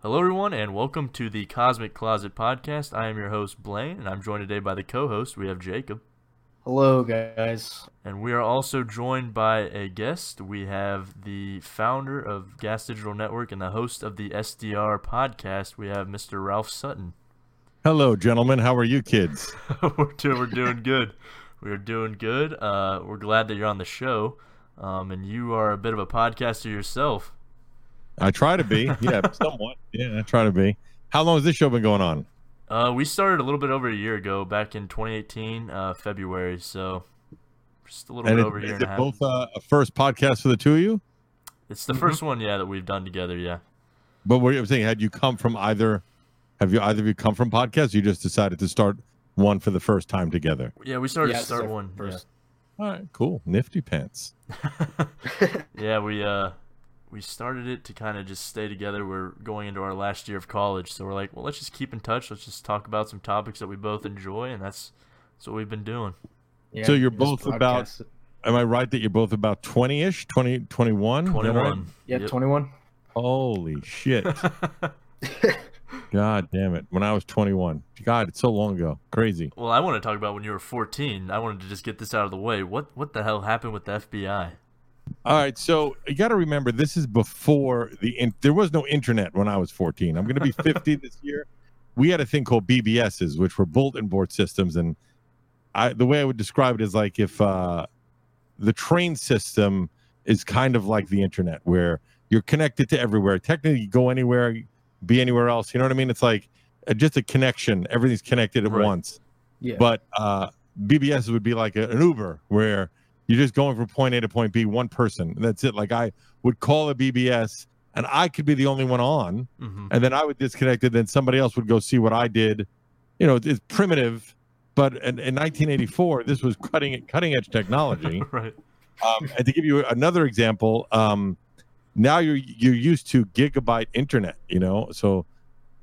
Hello, everyone, and welcome to the Cosmic Closet Podcast. I am your host, Blaine, and I'm joined today by the co host. We have Jacob. Hello, guys. And we are also joined by a guest. We have the founder of Gas Digital Network and the host of the SDR podcast. We have Mr. Ralph Sutton. Hello, gentlemen. How are you kids? we're, doing, we're doing good. We're doing good. Uh, we're glad that you're on the show. Um, and you are a bit of a podcaster yourself. I try to be. Yeah, somewhat. Yeah, I try to be. How long has this show been going on? Uh, we started a little bit over a year ago, back in 2018, uh, February. So just a little and bit it, over a year is and a it half. both uh, a first podcast for the two of you? It's the Mhm. first one, yeah, that we've done together. Yeah. But what I'm saying, had you come from either? Have you either of you come from podcasts? Or you just decided to start one for the first time together. Yeah, we started Yeah, to it's start our one. first. All right, cool. Nifty pants. Yeah. yeah, we uh we started it to kind of just stay together. We're going into our last year of college, so we're like, well, let's just keep in touch. Let's just talk about some topics that we both enjoy, and that's that's what we've been doing. Yeah, So you're just both about. Am I right that you're both about 20-ish, 20, 21? Is that right? 21. Yep, Yep. 21. Holy shit. God damn it. When I was 21. God, it's so long ago. Crazy. well, I want to talk about when you were 14. I wanted to just get this out of the way. What what the hell happened with the FBI? All right, so you got to remember this is before the in- there was no internet when I was 14. I'm going to be 50 this year. We had a thing called BBSs, which were bulletin board systems, and I the way I would describe it is like if uh, the train system is kind of like the internet, where you're connected to everywhere. Technically, you go anywhere, be anywhere else. You know what I mean? It's like uh, just a connection. Everything's connected at Right. once. Yeah. But uh, BBS would be like a, an Uber where you're just going from point A to point B, one person. And that's it. Like I would call a BBS and I could be the only one on, hmm and then I would disconnect it. Then somebody else would go see what I did. You know, it's primitive, but in, in 1984, this was cutting cutting edge technology. right. Um, and to give you another example, um, now you're you're used to gigabyte internet. You know, so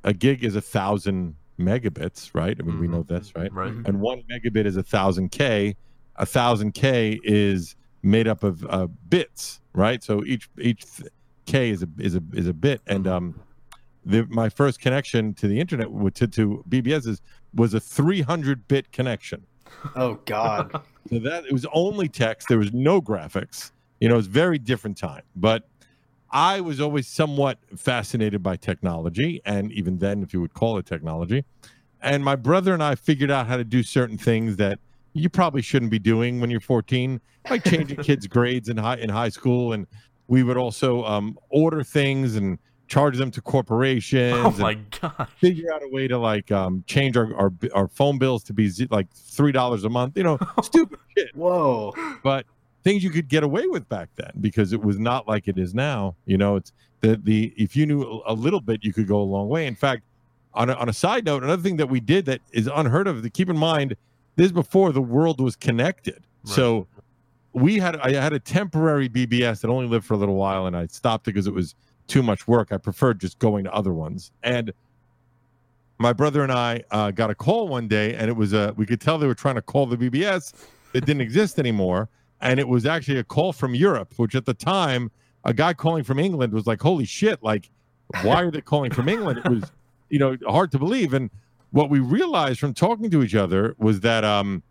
a gig is a thousand megabits, right? I mean, we Mhm. know this, right? Right. Mhm. and one megabit is a thousand k. A thousand k is made up of uh, bits, right? So each each k is a is a is a bit, and um, the my first connection to the internet to to BBS is was a 300 bit connection. Oh, God. So that it was only text. There was no graphics. You know, it was very different time. But I was always somewhat fascinated by technology, and even then, if you would call it technology. And my brother and I figured out how to do certain things that you probably shouldn't be doing when you're 14, like changing kids' grades in high in high school. And we would also um, order things and charge them to corporations. Oh and- my god. figure out a way to like um change our our, our phone bills to be z- like three dollars a month you know stupid shit Whoa. but things you could get away with back then because it was not like it is now you know it's the the if you knew a- a little bit you could go a long way in fact on a, on a side note another thing that we did that is unheard of to keep in mind this is before the world was connected. So we had i had a temporary bbs that only lived for a little while and i stopped it because it was too much work. I preferred just going to other ones. And my brother and i uh, got a call one day and it was a we could tell they were trying to call the bbs that didn't exist anymore. And it was actually a call from europe which at the time a guy calling from england was like holy shit like why are they calling from england? It was you know hard to believe. And what we realized from talking to each other was that um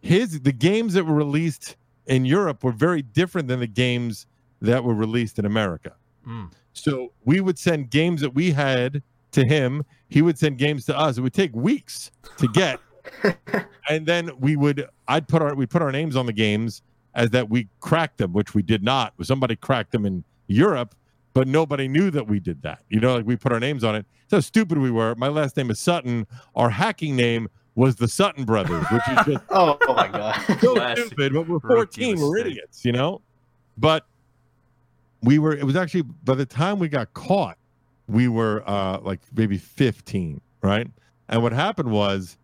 his the games that were released in Europe were very different than the games that were released in America. Mm. So we would send games that we had to him. He would send games to us. It would take weeks to get, and then we would I'd put our we put our names on the games as that we cracked them, which we did not. Somebody cracked them in Europe, but nobody knew that we did that. You know, like we put our names on it. So stupid we were. My last name is Sutton. Our hacking name was the Sutton Brothers, which is just Oh, oh my God. so Classic stupid, but we're 14, we're idiots, you know? But we were, it was actually, by the time we got caught, we were uh, like maybe 15, right? And what happened was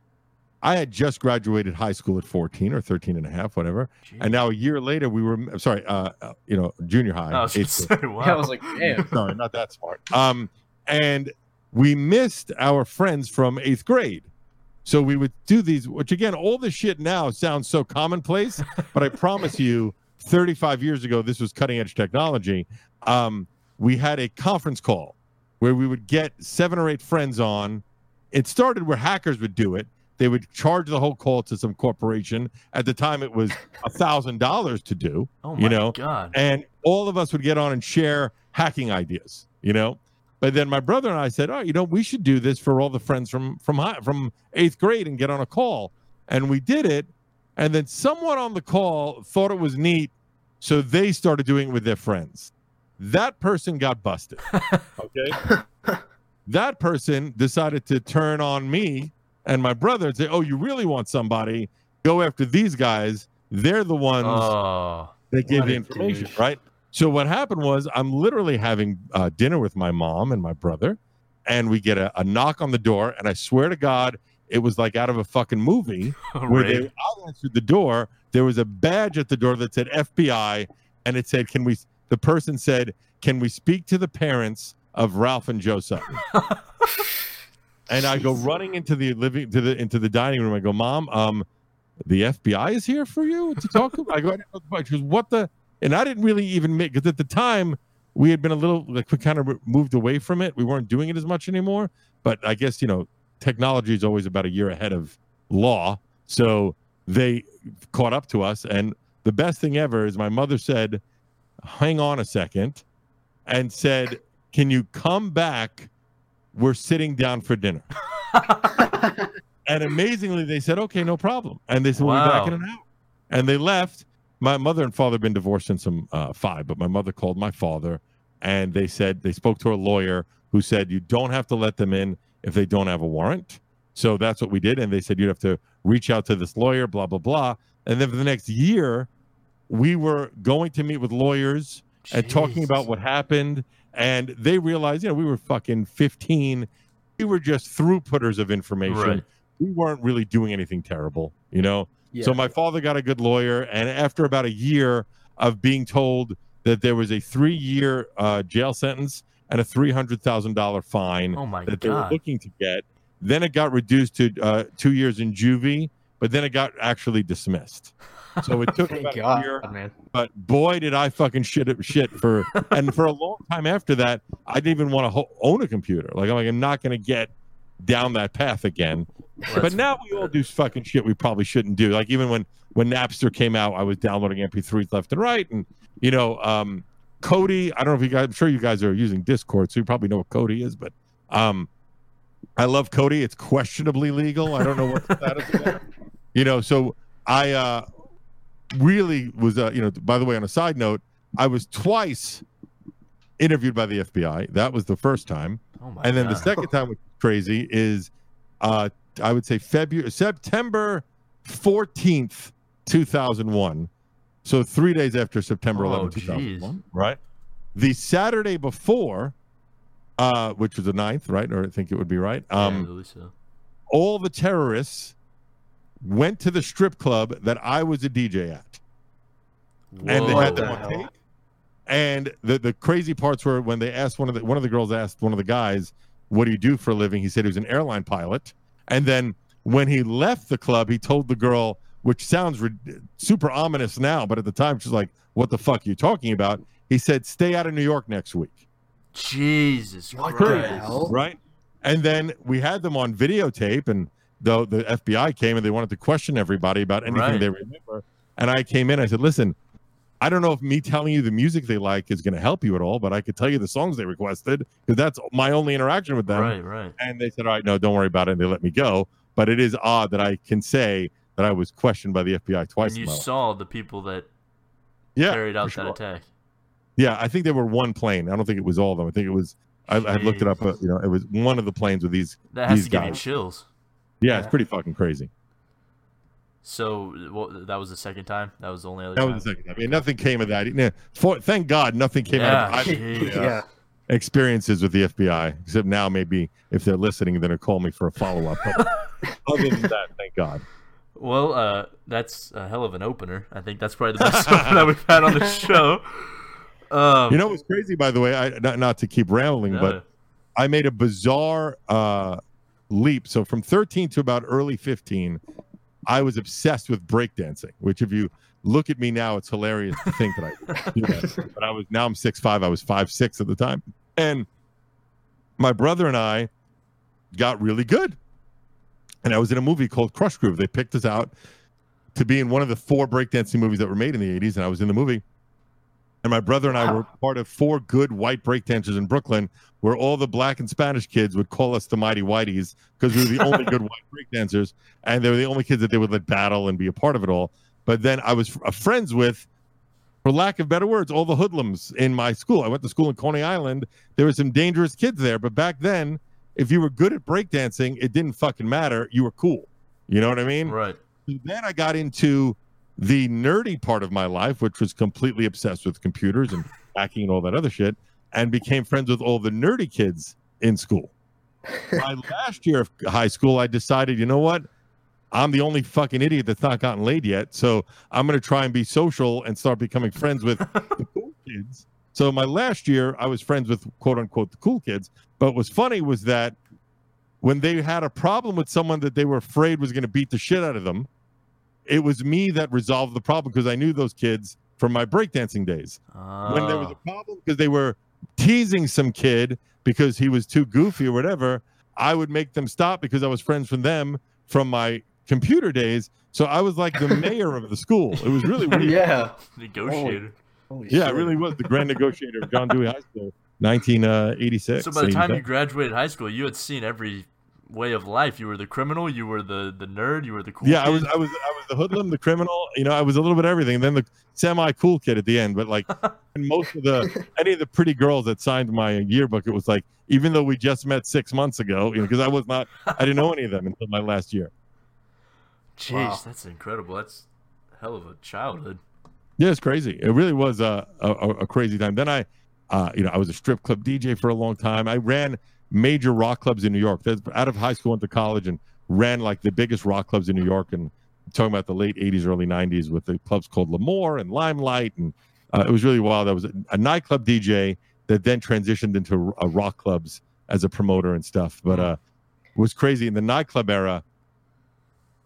I had just graduated high school at 14 or 13 and a half, whatever. Gee. And now a year later, we were, I'm sorry, uh, uh, you know, junior high. I was eighth say, wow. Yeah, I was like, damn. Sorry, not that smart. Um, and we missed our friends from eighth grade. So we would do these, which again, all this shit now sounds so commonplace, but I promise you, 35 years ago, this was cutting edge technology. Um, we had a conference call where we would get seven or eight friends on. It started where hackers would do it. They would charge the whole call to some corporation. At the time, it was a thousand dollars to do, Oh you my know, god. and all of us would get on and share hacking ideas, you know. But then my brother and I said, "Oh, you know, we should do this for all the friends from from high, from eighth grade and get on a call." And we did it, and then someone on the call thought it was neat, so they started doing it with their friends. That person got busted. Okay, that person decided to turn on me and my brother and say, "Oh, you really want somebody? Go after these guys. They're the ones." Oh. they gave the information, douche. right? So what happened was I'm literally having uh, dinner with my mom and my brother, and we get a, a knock on the door, and I swear to God, it was like out of a fucking movie where they I answered the door. There was a badge at the door that said FBI, and it said, "Can we?" The person said, "Can we speak to the parents of Ralph and Sutton?" and I go running into the living to the into the dining room. I go, "Mom, um, the FBI is here for you to talk to." I go, I know. She goes, "What the?" And I didn't really even make because at the time we had been a little like we kind of moved away from it. We weren't doing it as much anymore. But I guess you know technology is always about a year ahead of law, so they caught up to us. And the best thing ever is my mother said, "Hang on a second, and said, "Can you come back? We're sitting down for dinner." And amazingly, they said, okay, no problem. And they said, we'll be back in an hour. And they left. My mother and father had been divorced since I'm uh, five, but my mother called my father and they said, they spoke to a lawyer who said, you don't have to let them in if they don't have a warrant. So that's what we did. And they said, you'd have to reach out to this lawyer, blah, blah, blah. And then for the next year, we were going to meet with lawyers and talking about what happened. And they realized, you know, we were fucking 15. We were just throughputters of information Right. we weren't really doing anything terrible, you know. Yeah. So my father got a good lawyer, and after about a year of being told that there was a three-year uh, jail sentence and a three hundred thousand dollar fine Oh that they were looking to get, then it got reduced to uh, two years in juvie, but then it got actually dismissed. So it took about a year, man. but boy, did I fucking shit it shit for and for a long time after that, I didn't even want to ho- own a computer. Like I'm like I'm not going to get down that path again. Well, But now we all do fucking shit we probably shouldn't do. Like even when when Napster came out, I was downloading MP3s left and right, and you know, um, Kodi. I don't know if you guys. I'm sure you guys are using Discord, so you probably know what Kodi is. But um, I love Kodi. It's questionably legal. I don't know what the status You know, so I uh, really was. Uh, you know, by the way, on a side note, I was twice interviewed by the FBI. That was the first time. oh my And then the second time, which is crazy, is uh, I would say February, September 14th, 2001. So three days after September Oh, 11th, geez. 2001, right? The Saturday before, uh, which was the 9th, right? Or I think it would be right. Yeah, Um, I believe so. all the terrorists went to the strip club that I was a DJ at and they Whoa. had them on the tape. And the the crazy parts were when they asked one of the one of the girls asked one of the guys, "What do you do for a living?" He said he was an airline pilot. And then when he left the club, he told the girl, which sounds re- super ominous now, but at the time she's like, "What the fuck are you talking about?" He said, "Stay out of New York next week." Jesus What the Christ. hell? right? And then we had them on videotape, and the the FBI came and they wanted to question everybody about anything Right. they remember. And I came in, I said, "Listen, I don't know if me telling you the music they like is going to help you at all, but I could tell you the songs they requested because that's my only interaction with them." Right, right. And they said, "All right, no, don't worry about it." And they let me go. But it is odd that I can say that I was questioned by the FBI twice. And you life. saw the people that yeah, carried out that sure. attack. Yeah, I think there were one plane. I don't think it was all of them. I think it was. I, I looked it up. Uh, you know, it was one of the planes with these. That has These to give you chills. Yeah, it's pretty fucking crazy. So well, that was the second time. That was the only other That time. was the second time. I mean, nothing came of that. Yeah, for, thank God, nothing came out of either jeez. uh, yeah. experiences with the FBI. Except now, maybe if they're listening, they're gonna call me for a follow up. Other than that, thank God. Well, uh, that's a hell of an opener. I think that's probably the best one that we've had on the show. Um, You know what's crazy, by the way? I not, not to keep rambling, yeah. but I made a bizarre uh, leap. So from 13 to about early 15, I was obsessed with breakdancing. Which, if you look at me now, it's hilarious to think that I do that. But I was now I'm six five. I was five six at the time, and my brother and I got really good. And I was in a movie called Krush Groove. They picked us out to be in one of the four breakdancing movies that were made in the 80s, and I was in the movie. And my brother and I were part of four good white breakdancers in Brooklyn, where all the black and Spanish kids would call us the Mighty Whiteys because we were the only good white breakdancers, and they were the only kids that they would let battle and be a part of it all. But then I was f- friends with, for lack of better words, all the hoodlums in my school. I went to school in Coney Island. There were some dangerous kids there, but back then, if you were good at breakdancing, it didn't fucking matter. You were cool. You know what I mean? Right. then I got into the nerdy part of my life, which was completely obsessed with computers and hacking and all that other shit, and became friends with all the nerdy kids in school. My last year of high school, I decided, you know what? I'm the only fucking idiot that's not gotten laid yet. So I'm going to try and be social and start becoming friends with the cool kids. So my last year, I was friends with quote unquote the cool kids. But what was funny was that when they had a problem with someone that they were afraid was going to beat the shit out of them, it was me that resolved the problem because I knew those kids from my breakdancing days. When there was a Oh. problem because they were teasing some kid because he was too goofy or whatever, I would make them stop because I was friends with them from my computer days. So I was like the mayor of the school. It was really weird. yeah. negotiator. Holy Yeah, it shit. really was the grand negotiator of John Dewey High School, 1986. Uh, so by the time you graduated high school, you had seen every way of life. You were the criminal, you were the the nerd, you were the cool. yeah, I was. I was, I was the hoodlum, the criminal. You know, I was a little bit of everything. And then the semi-cool kid at the end. But like, and most of the any of the pretty girls that signed my yearbook, it was like, even though we just met six months ago, you know, because I was not, I didn't know any of them until my last year. Jeez, Wow. that's incredible. That's a hell of a childhood. Yeah, it's crazy. It really was a a, a crazy time. Then I, uh, you know, I was a strip club DJ for a long time. I ran major rock clubs in New York. That's out of high school, went to college, and ran like the biggest rock clubs in New York. And I'm talking about the late '80s, early '90s, with the clubs called L'Amour and Limelight, and uh, it was really wild. I was a, a nightclub DJ that then transitioned into uh, rock clubs as a promoter and stuff. But uh, it was crazy in the nightclub era.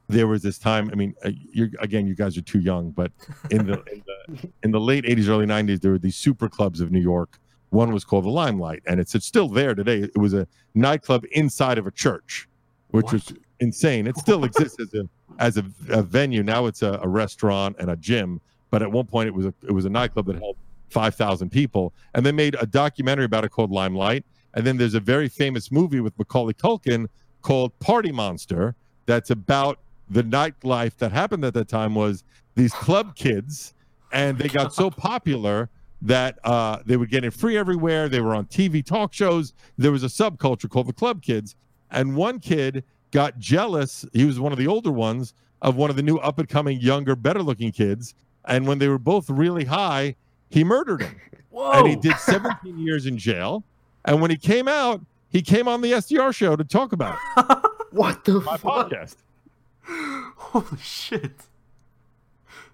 There was this time. I mean, uh, you're, again, you guys are too young, but in the in the in the late 80s early 90s there were these super clubs of new york one was called the limelight and it's, it's still there today. It was a nightclub inside of a church which was insane. It still exists as a as a, a venue. Now it's a, a restaurant and a gym but at one point it was a it was a nightclub that held 5000 people and they made a documentary about it called limelight and then there's a very famous movie with macaulay culkin called party monster that's about the nightlife that happened at that time was these club kids and they got so popular that uh, they would get it free everywhere. They were on TV talk shows. There was a subculture called the Club Kids, and one kid got jealous. He was one of the older ones of one of the new up and coming, younger, better looking kids. And when they were both really high, he murdered him, Whoa! and he did 17 years in jail. And when he came out, he came on the SDR show to talk about it, What the my fuck? podcast. Holy shit!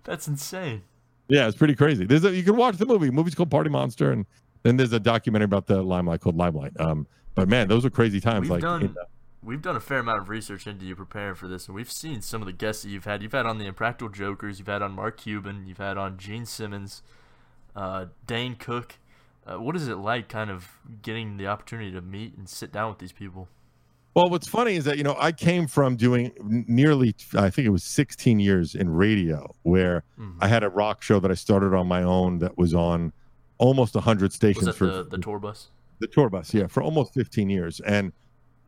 That's insane. Yeah, it's pretty crazy. There's a, you can watch the movie. The movie's called Party Monster, and then there's a documentary about the Limelight called Limelight. Um, but man, those are crazy times. We've like, done- in We've done a fair amount of research into you preparing for this, and we've seen some of the guests that you've had. You've had on the Impractical Jokers, you've had on Mark Cuban, you've had on Gene Simmons, uh, Dane Cook. Uh, what is it like, kind of getting the opportunity to meet and sit down with these people? Well, what's funny is that you know I came from doing nearly, I think it was 16 years in radio, where Mhm. I had a rock show that I started on my own that was on almost 100 Was stations that for the, the tour bus? the tour bus yeah for almost 15 years and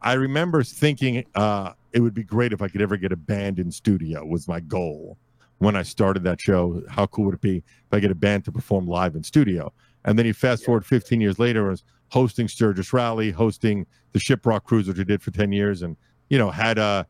i remember thinking uh it would be great if i could ever get a band in studio was my goal when i started that show how cool would it be if i get a band to perform live in studio and then you fast forward 15 years later I was hosting sturgis rally hosting the shiprock cruise which i did for 10 years and you know had uh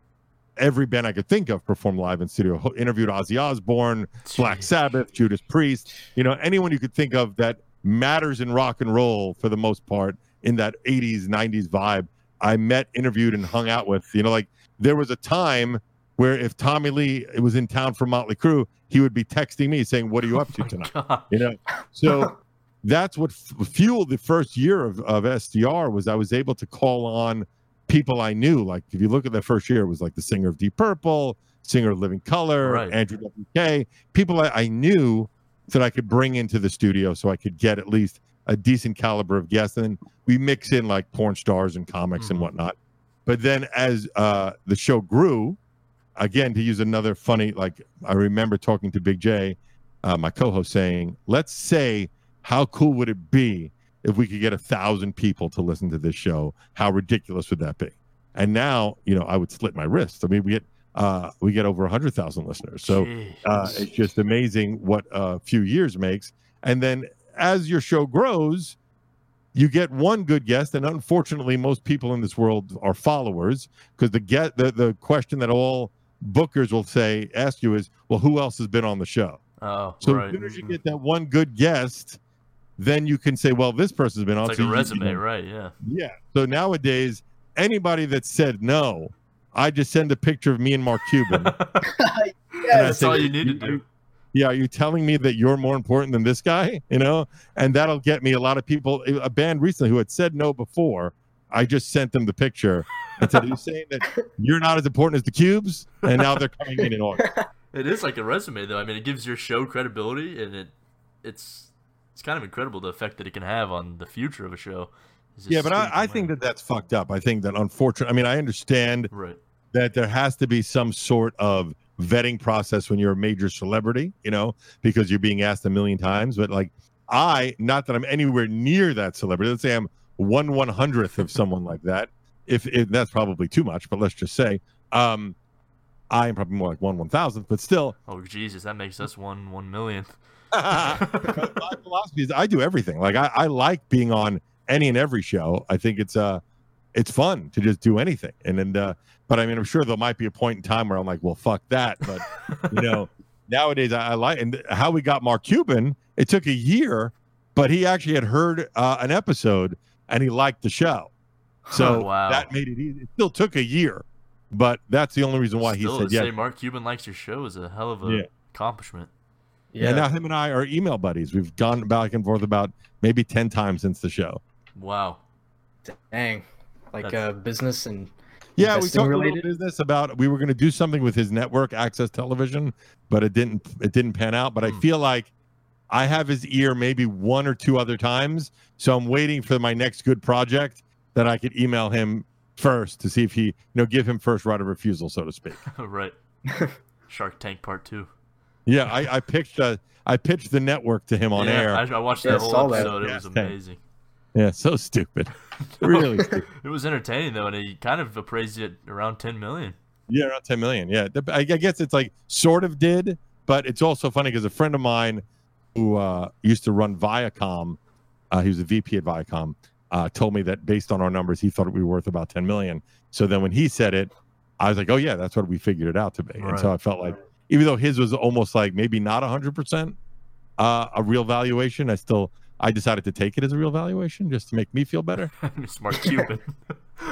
every band i could think of perform live in studio Ho- interviewed ozzy osbourne Black Sabbath, Judas Priest, you know, anyone you could think of that matters in rock and roll for the most part in that 80s, 90s vibe. I met, interviewed, and hung out with. You know, like there was a time where if Tommy Lee was in town for Motley Crue, he would be texting me saying, What are you up to tonight? God. You know, so that's what f- fueled the first year of, of SDR was I was able to call on people I knew. Like if you look at that first year, it was like the singer of Deep Purple, singer of Living Colour, Right. Andrew WK, people I, I knew that I could bring into the studio so I could get at least a decent caliber of guest, and we mix in like porn stars and comics and Mhm. whatnot. But then as uh, the show grew, again to use another funny, like I remember talking to Big Jay, uh, my co-host, saying, "Let's say how cool would it be if we could get a thousand people to listen to this show? How ridiculous would that be?" And now, you know, I would slit my wrists. I mean, we get uh, we get over a hundred thousand listeners. So uh, it's just amazing what a few years makes. And then as your show grows, you get one good guest, and unfortunately, most people in this world are followers because the get the, the question that all bookers will say ask you is, well, who else has been on the show? oh, So right. as soon as you get that one good guest, then you can say, well, this person's been on. it's so like a resume, know, right? Yeah. yeah. So nowadays, anybody that said no, I just send a picture of me and Mark Cuban. That's say, all you need to do. yeah, are you telling me that you're more important than this guy? You know, and that'll get me a lot of people. A band recently who had said no before, I just sent them the picture and said, "Are you saying that you're not as important as the Cubes?" And now they're coming in in order. It is like a resume, though. I mean, it gives your show credibility, and it it's it's kind of incredible the effect that it can have on the future of a show. Yeah, but I, I think that that's fucked up. I think that unfortunately, I mean, I understand right. that there has to be some sort of vetting process when you're a major celebrity, you know, because you're being asked a million times. But like, I, not that I'm anywhere near that celebrity. Let's say I'm one one hundredth of someone like that. If, if that's probably too much, but let's just say, um, I am probably more like one one thousandth. But still, Oh Jesus, that makes us one one millionth. My philosophy is I do everything. Like I, I like being on any and every show. I think it's uh it's fun to just do anything. And then uh but I mean I'm sure there might be a point in time where I'm like, well fuck that. But you know, nowadays I, I like and how we got Mark Cuban, it took a year, but he actually had heard uh, an episode and he liked the show. So Wow. that made it easy. It still took a year, but that's the only reason why Still, he said yeah. Mark Cuban likes your show is a hell of a Yeah. accomplishment. Yeah. now him and I are email buddies. We've gone back and forth about maybe 10 times since the show. Wow. Dang. Like That's- uh, business and Yeah, we Investing talked a little business about we were going to do something with his network, Access Television, but it didn't it didn't pan out. But I Hmm. feel like I have his ear maybe one or two other times, so I'm waiting for my next good project that I could email him first to see if he, you know, give him first right of refusal, so to speak. right. Shark Tank Part Two. Yeah, I, I pitched uh, I pitched the network to him on yeah, air. I, I watched Yeah, that I whole saw that. episode. It Yes, was Tank. amazing. yeah, so stupid, really stupid. It was entertaining though, and he kind of appraised it around ten million. Yeah, around 10 million. Yeah. I, I guess it's like sort of did, but it's also funny because a friend of mine who uh, used to run Viacom, uh, he was a VP at Viacom, uh, told me that based on our numbers, he thought we were worth about 10 million. So then when he said it, I was like, oh, yeah, that's what we figured it out to be. And so I felt like, even though his was almost like maybe not 100% uh, a real valuation, I still, I decided to take it as a real valuation just to make me feel better. it's Mark Cuban.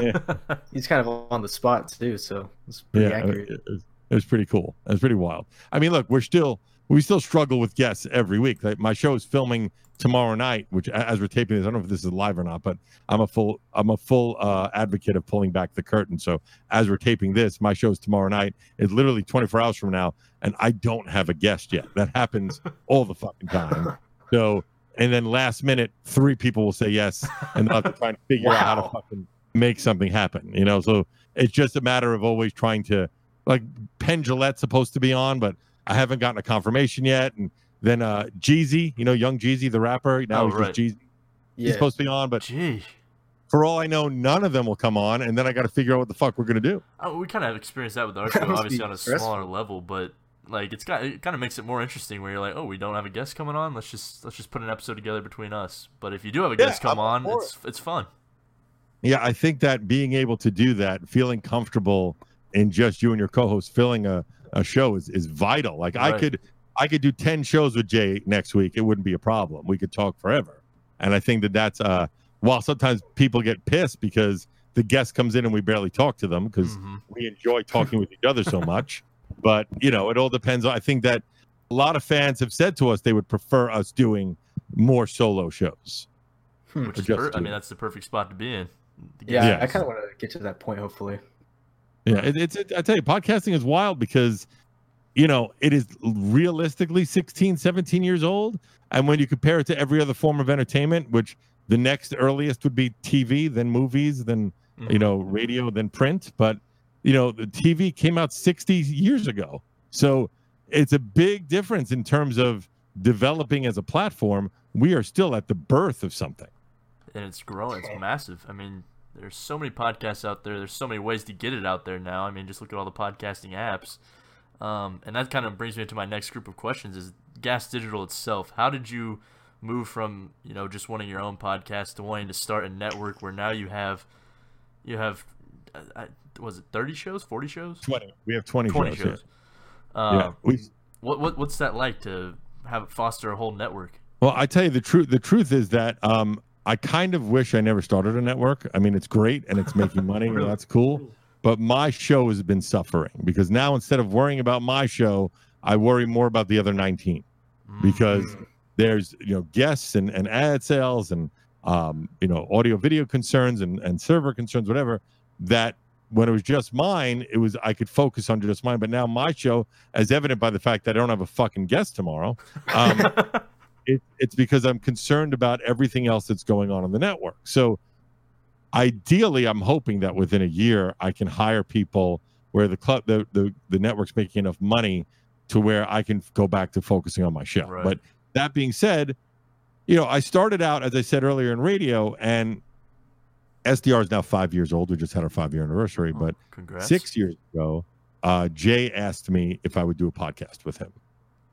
Yeah. he's kind of on the spot too, so it's pretty yeah, accurate. It, it was, it was pretty cool. It was pretty wild. I mean, look, we're still we still struggle with guests every week. Like my show is filming tomorrow night, which as we're taping this, I don't know if this is live or not, but I'm a full I'm a full uh, advocate of pulling back the curtain. So as we're taping this, my show is tomorrow night. It's literally 24 hours from now, and I don't have a guest yet. That happens all the fucking time. So and then last minute, three people will say yes, and they'll have to try and figure out how to fucking make something happen. You know, so it's just a matter of always trying to like Penn supposed to be on, but I haven't gotten a confirmation yet. And then uh Jeezy, you know, young Jeezy, the rapper, now Oh, he's right. just Jeezy. He's supposed to be on, but Gee, for all I know, none of them will come on, and then I got to figure out what the fuck we're gonna do. oh, we kind of experienced that with our That show, obviously on a smaller level, but like it's got it kind of makes it more interesting where you're like, oh, we don't have a guest coming on. Let's just let's just put an episode together between us. But if you do have a Yeah, guest come I'm on, for it's it's fun. Yeah, I think that being able to do that, feeling comfortable in just you and your co-host filling a, a show is, is vital. Like I could I could do 10 shows with Jay next week. It wouldn't be a problem. We could talk forever. And I think that that's uh while sometimes people get pissed because the guest comes in and we barely talk to them because Mhm. we enjoy talking with each other so much. But you know, it all depends. I think that a lot of fans have said to us they would prefer us doing more solo shows. Hmm. Which is per- I mean, that's the perfect spot to be in. Yeah, Yes. I kind of want to get to that point. Hopefully, Yeah, it, it's it, I tell you, podcasting is wild because you know, it is realistically 16, 17 years old. And when you compare it to every other form of entertainment, which the next earliest would be TV, then movies, then Mhm. you know, radio, then print. But you know, the TV came out 60 years ago. So it's a big difference in terms of developing as a platform. We are still at the birth of something. and it's growing. It's massive. I mean, there's so many podcasts out there. There's so many ways to get it out there now. I mean, just look at all the podcasting apps. Um, and that kind of brings me to my next group of questions: is Gas Digital itself? How did you move from you know just wanting your own podcast to wanting to start a network where now you have you have uh, uh, was it 30 shows, 40 shows, 20. We have 20, 20 shows. shows? Yeah. Uh, yeah. What what what's that like to have foster a whole network? Well, I tell you the truth. The truth is that um, I kind of wish I never started a network. I mean, it's great and it's making money. and Really? That's cool. But my show has been suffering because now instead of worrying about my show, I worry more about the other 19 Mm. because there's you know guests and, and ad sales and um, you know audio video concerns and, and server concerns, whatever. That when it was just mine, it was I could focus on just mine. But now my show, as evident by the fact that I don't have a fucking guest tomorrow, um, it, it's because I'm concerned about everything else that's going on in the network. So ideally, I'm hoping that within a year I can hire people where the club, the, the, the network's making enough money to where I can go back to focusing on my show. Right. But that being said, you know, I started out, as I said earlier, in radio, and SDR is now five years old. We just had our five year anniversary. Oh, But congrats. six years ago, uh, Jay asked me if I would do a podcast with him.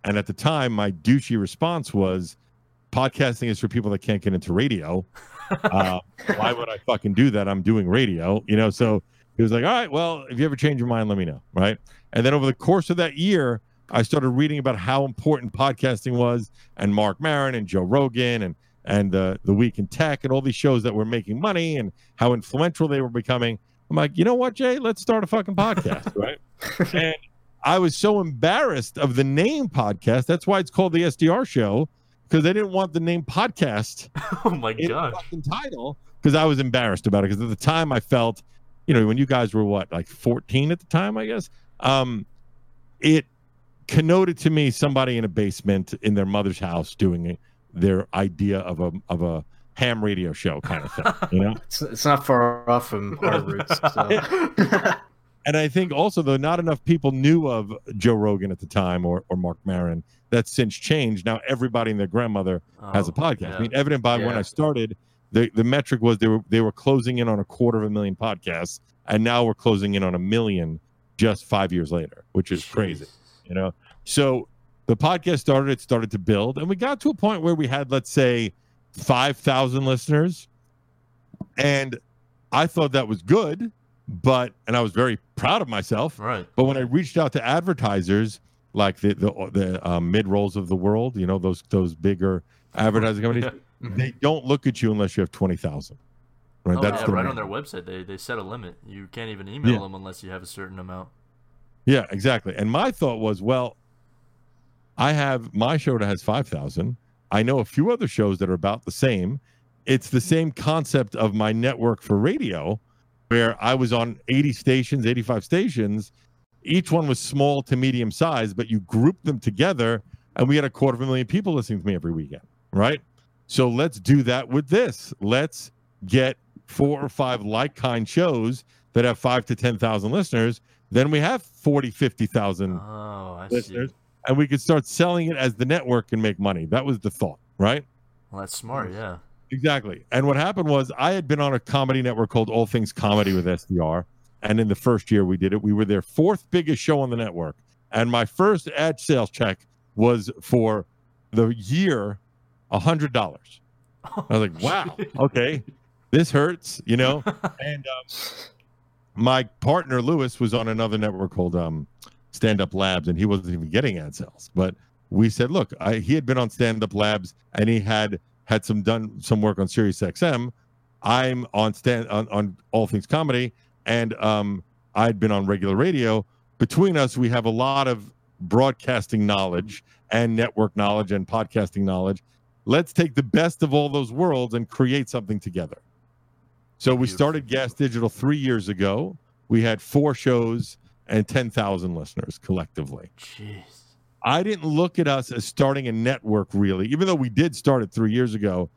And at the time, my douchey response was, podcasting is for people that can't get into radio. Uh, why would I fucking do that? I'm doing radio, you know? So he was like, all right, well, if you ever change your mind, let me know. Right. And then over the course of that year, I started reading about how important podcasting was and Marc Maron and Joe Rogan and and uh, the Week in Tech and all these shows that were making money and how influential they were becoming. I'm like, you know what, Jay? Let's start a fucking podcast, right? and I was so embarrassed of the name podcast. That's why it's called the SDR Show because they didn't want the name podcast oh my in the gosh. fucking title because I was embarrassed about it. Because at the time, I felt, you know, when you guys were what, like 14 at the time, I guess, um, it connoted to me somebody in a basement in their mother's house doing their idea of a of a ham radio show kind of thing, you know. It's, it's not far off from our roots. So. And I think also though not enough people knew of Joe Rogan at the time or or Marc Maron. That's since changed. Now everybody and their grandmother has a Oh, podcast. yeah. I mean, evident by when I started, the the metric was they were they were closing in on a quarter of a million podcasts, and now we're closing in on a million just five years later, which is crazy. You know, so the podcast started. It started to build, and we got to a point where we had, let's say, five thousand listeners, and I thought that was good, but and I was very proud of myself. Right. But when I reached out to advertisers like the the, the um, mid rolls of the world, you know those those bigger advertising companies, Yeah. they don't look at you unless you have twenty thousand. Right, Oh, that's yeah, right main- on their website. They they set a limit. You can't even email Yeah. them unless you have a certain amount. Yeah, exactly. And my thought was, well, I have my show that has five thousand. I know a few other shows that are about the same. It's the same concept of my network for radio, where I was on eighty stations, eighty-five stations. Each one was small to medium size, but you grouped them together, and we had a quarter of a million people listening to me every weekend. Right. So let's do that with this. Let's get four or five like kind shows that have five to ten thousand listeners then we have 40 50,000 Oh, I see. listeners and we could start selling it as the network and make money that was the thought right Well, that's smart. Yeah. Exactly. And what happened was i had been on a comedy network called all things comedy with sdr and in the first year we did it we were their fourth biggest show on the network. And my first ad sales check was for the year a hundred dollars. I was like wow okay. This hurts you know? And um, my partner Lewis was on another network called um, Stand Up Labs, and he wasn't even getting ad sales. But we said, look, I, he had been on Stand Up Labs, and he had had some done some work on Sirius XM. I'm on stand on, on All Things Comedy, and um, I'd been on regular radio. Between us, we have a lot of broadcasting knowledge and network knowledge and podcasting knowledge. Let's take the best of all those worlds and create something together. So we started Gas Digital three years ago. We had four shows, and 10,000 listeners collectively. Jeez. I didn't look at us as starting a network really, even though we did start it three years ago.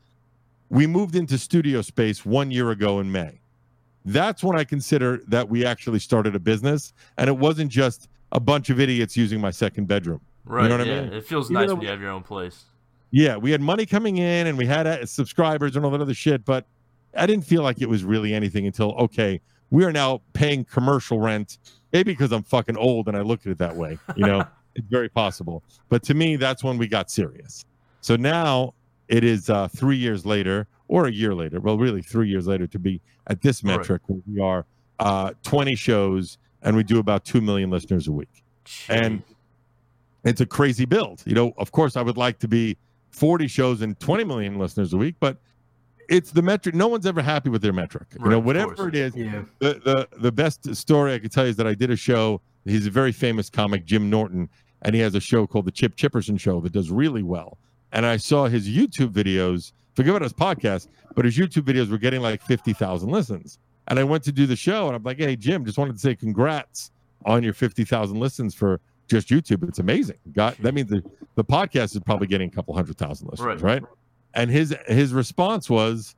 We moved into studio space one year ago in May. That's when I consider that we actually started a business, and it wasn't just a bunch of idiots using my second bedroom. Right. You know what I mean? It feels Even nice when you have your own place. Yeah, we had money coming in and we had uh, subscribers and all that other shit, but I didn't feel like it was really anything until okay, we are now paying commercial rent. Maybe because I'm fucking old and I look at it that way, you know. it's very possible. But to me, that's when we got serious. So now it is uh, three years later, or a year later. Well, really, three years later to be at this Right. metric where we are uh, 20 shows and we do about two million listeners a week And- it's a crazy build. You know, of course, I would like to be 40 shows and 20 million listeners a week, but it's the metric. No one's ever happy with their metric. You know, whatever it is, Yeah. the, the the best story I could tell you is that I did a show. He's a very famous comic, Jim Norton, and he has a show called the Chip Chipperson Show that does really well. And I saw his YouTube videos. Forget about his podcast, but his YouTube videos were getting like 50,000 listens. And I went to do the show, and I'm like, "Hey, Jim, just wanted to say congrats on your 50,000 listens for just YouTube. It's amazing. Got that means the, the podcast is probably getting a couple hundred thousand listeners, Right. right? And his his response was,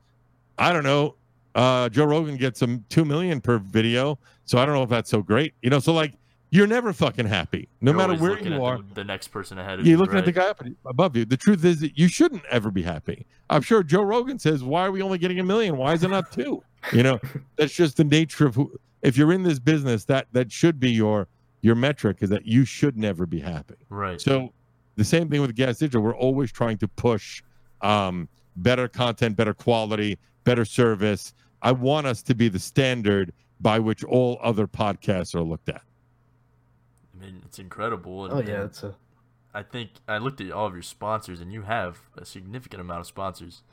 I don't know, uh, Joe Rogan gets some two million per video, so I don't know if that's so great. You know, so like you're never fucking happy, no You're matter where you are. The, the next person ahead of You're you. looking at the guy up above you. The truth is that you shouldn't ever be happy. I'm sure Joe Rogan says, "Why are we only getting a million? Why is it not two? You know, that's just the nature of who. If you're in this business, that that should be your your metric is that you should never be happy. Right. So the same thing with Gas Digital. We're always trying to push um, better content, better quality, better service. I want us to be the standard by which all other podcasts are looked at. I mean, it's incredible. And, Oh yeah, and it's a I think I looked at all of your sponsors, and you have a significant amount of sponsors.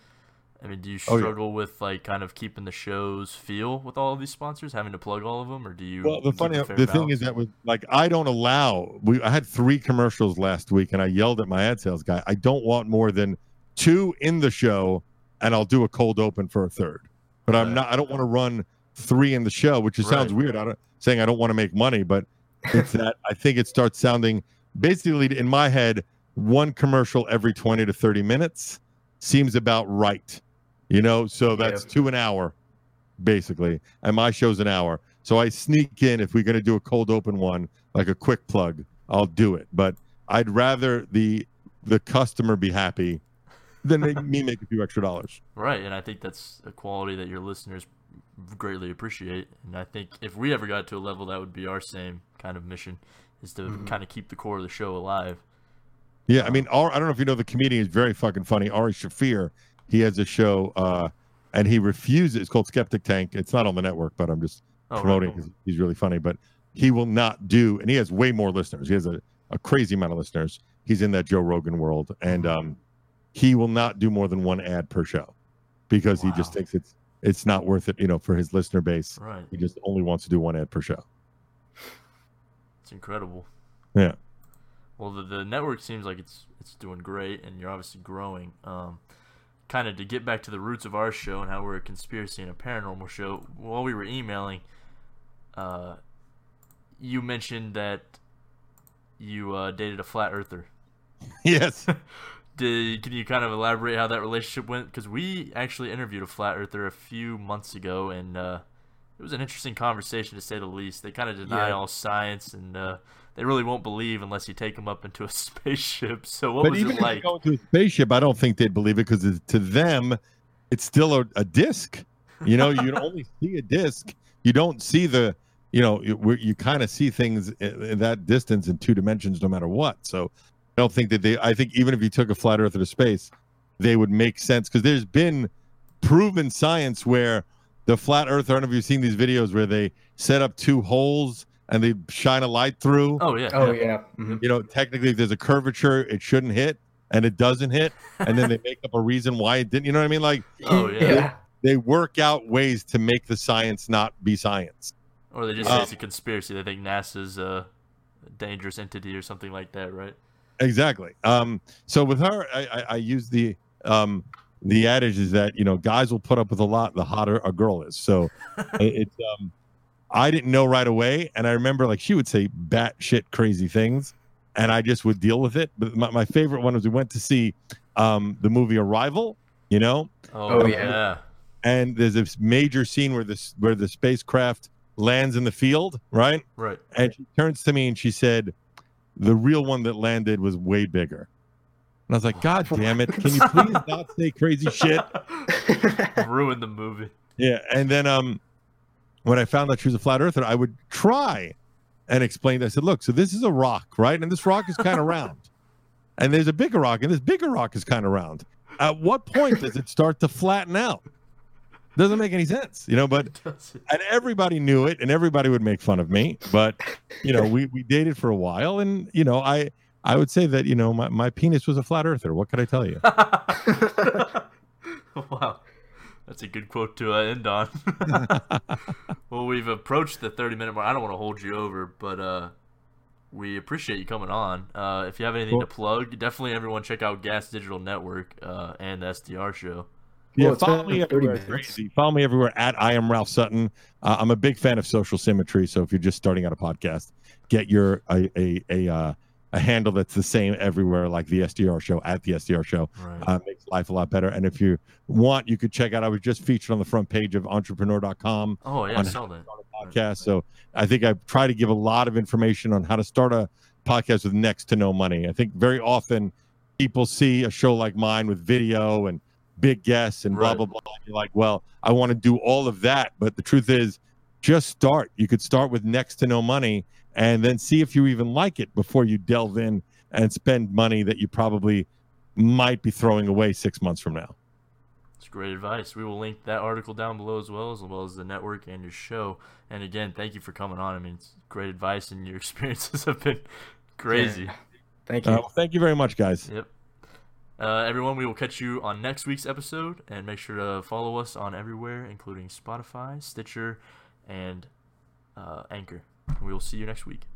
I mean, do you Oh, yeah. struggle with like kind of keeping the shows feel with all of these sponsors, having to plug all of them, or do you? Well, the funny the fair thing is that with like I don't allow. We I had three commercials last week, and I yelled at my ad sales guy. I don't want more than two in the show, and I'll do a cold open for a third. But I'm not. I don't want to run three in the show, which it sounds weird. I don't saying I don't want to make money, but it's that I think it starts sounding basically in my head one commercial every 20 to 30 minutes seems about right. You know, so that's Yeah. two an hour basically, and my show's an hour. So I sneak in if we're going to do a cold open one, like a quick plug, I'll do it. But I'd rather the the customer be happy than make, me make a few extra dollars. Right, and I think that's a quality that your listeners greatly appreciate. And I think if we ever got to a level, that would be our same kind of mission, is to Mm-hmm. Mhm. kind of keep the core of the show alive. Yeah, I mean, I don't know if you know the comedian is very fucking funny. Ari Shaffir, he has a show, uh, and he refuses. It's called Skeptic Tank. It's not on the network, but I'm just Oh, right. promoting because he's really funny. But he will not do, and he has way more listeners. He has a, a crazy amount of listeners. He's in that Joe Rogan world, and um, he will not do more than one ad per show because he just thinks it's it's not worth it, you know, for his listener base. Right, He just only wants to do one ad per show. it's incredible. Yeah. Well, the, the network seems like it's it's doing great, and you're obviously growing. Um, kind of to get back to the roots of our show and how we're a conspiracy and a paranormal show. While we were emailing, uh, you mentioned that you uh, dated a flat earther. yes. Did, can you kind of elaborate how that relationship went? Because we actually interviewed a flat earther a few months ago, and uh, it was an interesting conversation to say the least. They kind of deny Yeah. all science, and uh, they really won't believe unless you take them up into a spaceship. So what but was even it if like? you go into a spaceship, I don't think they'd believe it because to them, it's still a, a disc. You know, you only see a disc. You don't see the, you know, you, you kind of see things in, in that distance in two dimensions, no matter what. So I don't think that they. I think even if you took a flat Earth to space, they would make sense because there's been proven science where the flat Earth. I don't know if you've seen these videos where they set up two holes and they shine a light through Oh yeah. oh yeah. yeah. mhm. you know, technically, if there's a curvature, it shouldn't hit, and it doesn't hit, and then they make up a reason why it didn't. You know what I mean? Like Oh, yeah. they work out ways to make the science not be science. Or they just say Um, it's a conspiracy. They think NASA's a dangerous entity or something like that, right? Exactly. Um, so with her, I, I, I use the um, the adage is that you know guys will put up with a lot the hotter a girl is. So it- it's um, I didn't know right away, and I remember like she would say batshit crazy things, and I just would deal with it. But my, my favorite one was we went to see um, the movie Arrival, you know, Oh, yeah. yeah. and there's this major scene where this where the spacecraft lands in the field, right? Right. And she turns to me and she said, "The real one that landed was way bigger." And I was like, "God damn it! Can you please not say crazy shit?" Ruin the movie. Yeah, and then um, when I found out she was a flat earther, I would try and explain. I said, "Look, so this is a rock, right? And this rock is kind of round, and there's a bigger rock, and this bigger rock is kind of round. At what point does it start to flatten out? Doesn't make any sense, you know." But and everybody knew it, and everybody would make fun of me. But you know, we we dated for a while, and you know, I I would say that you know my, my penis was a flat earther. What could I tell you? wow. That's a good quote to uh, end on. well, we've approached the 30 minute mark. I don't want to hold you over, but uh, we appreciate you coming on. Uh, if you have anything to plug, definitely everyone check out Gas Digital Network uh, and the SDR show. Yeah, Well, follow me everywhere. Crazy. Follow me everywhere at I am Ralph Sutton. Uh, I'm a big fan of social symmetry. So if you're just starting out a podcast, get your a a a, uh, a handle that's the same everywhere, like the SDR show at the SDR show. Right. Uh, makes life a lot better. And if you want, you could check out. I was just featured on the front page of Entrepreneur.com oh, yeah, I saw that. podcast. So I think I try to give a lot of information on how to start a podcast with next to no money. I think very often people see a show like mine with video and big guests and blah Right. blah blah. And you're like, well, I want to do all of that, but the truth is, just start. You could start with next to no money and then see if you even like it before you delve in and spend money that you probably might be throwing away six months from now. It's great advice. We will link that article down below as well, as well as the network and your show. And again, thank you for coming on. I mean, it's great advice, and your experiences have been crazy. Thank you. Uh, well, thank you very much, guys. Yep. Uh, everyone, we will catch you on next week's episode, and make sure to follow us on everywhere, including Spotify, Stitcher, and uh, Anchor. We will see you next week.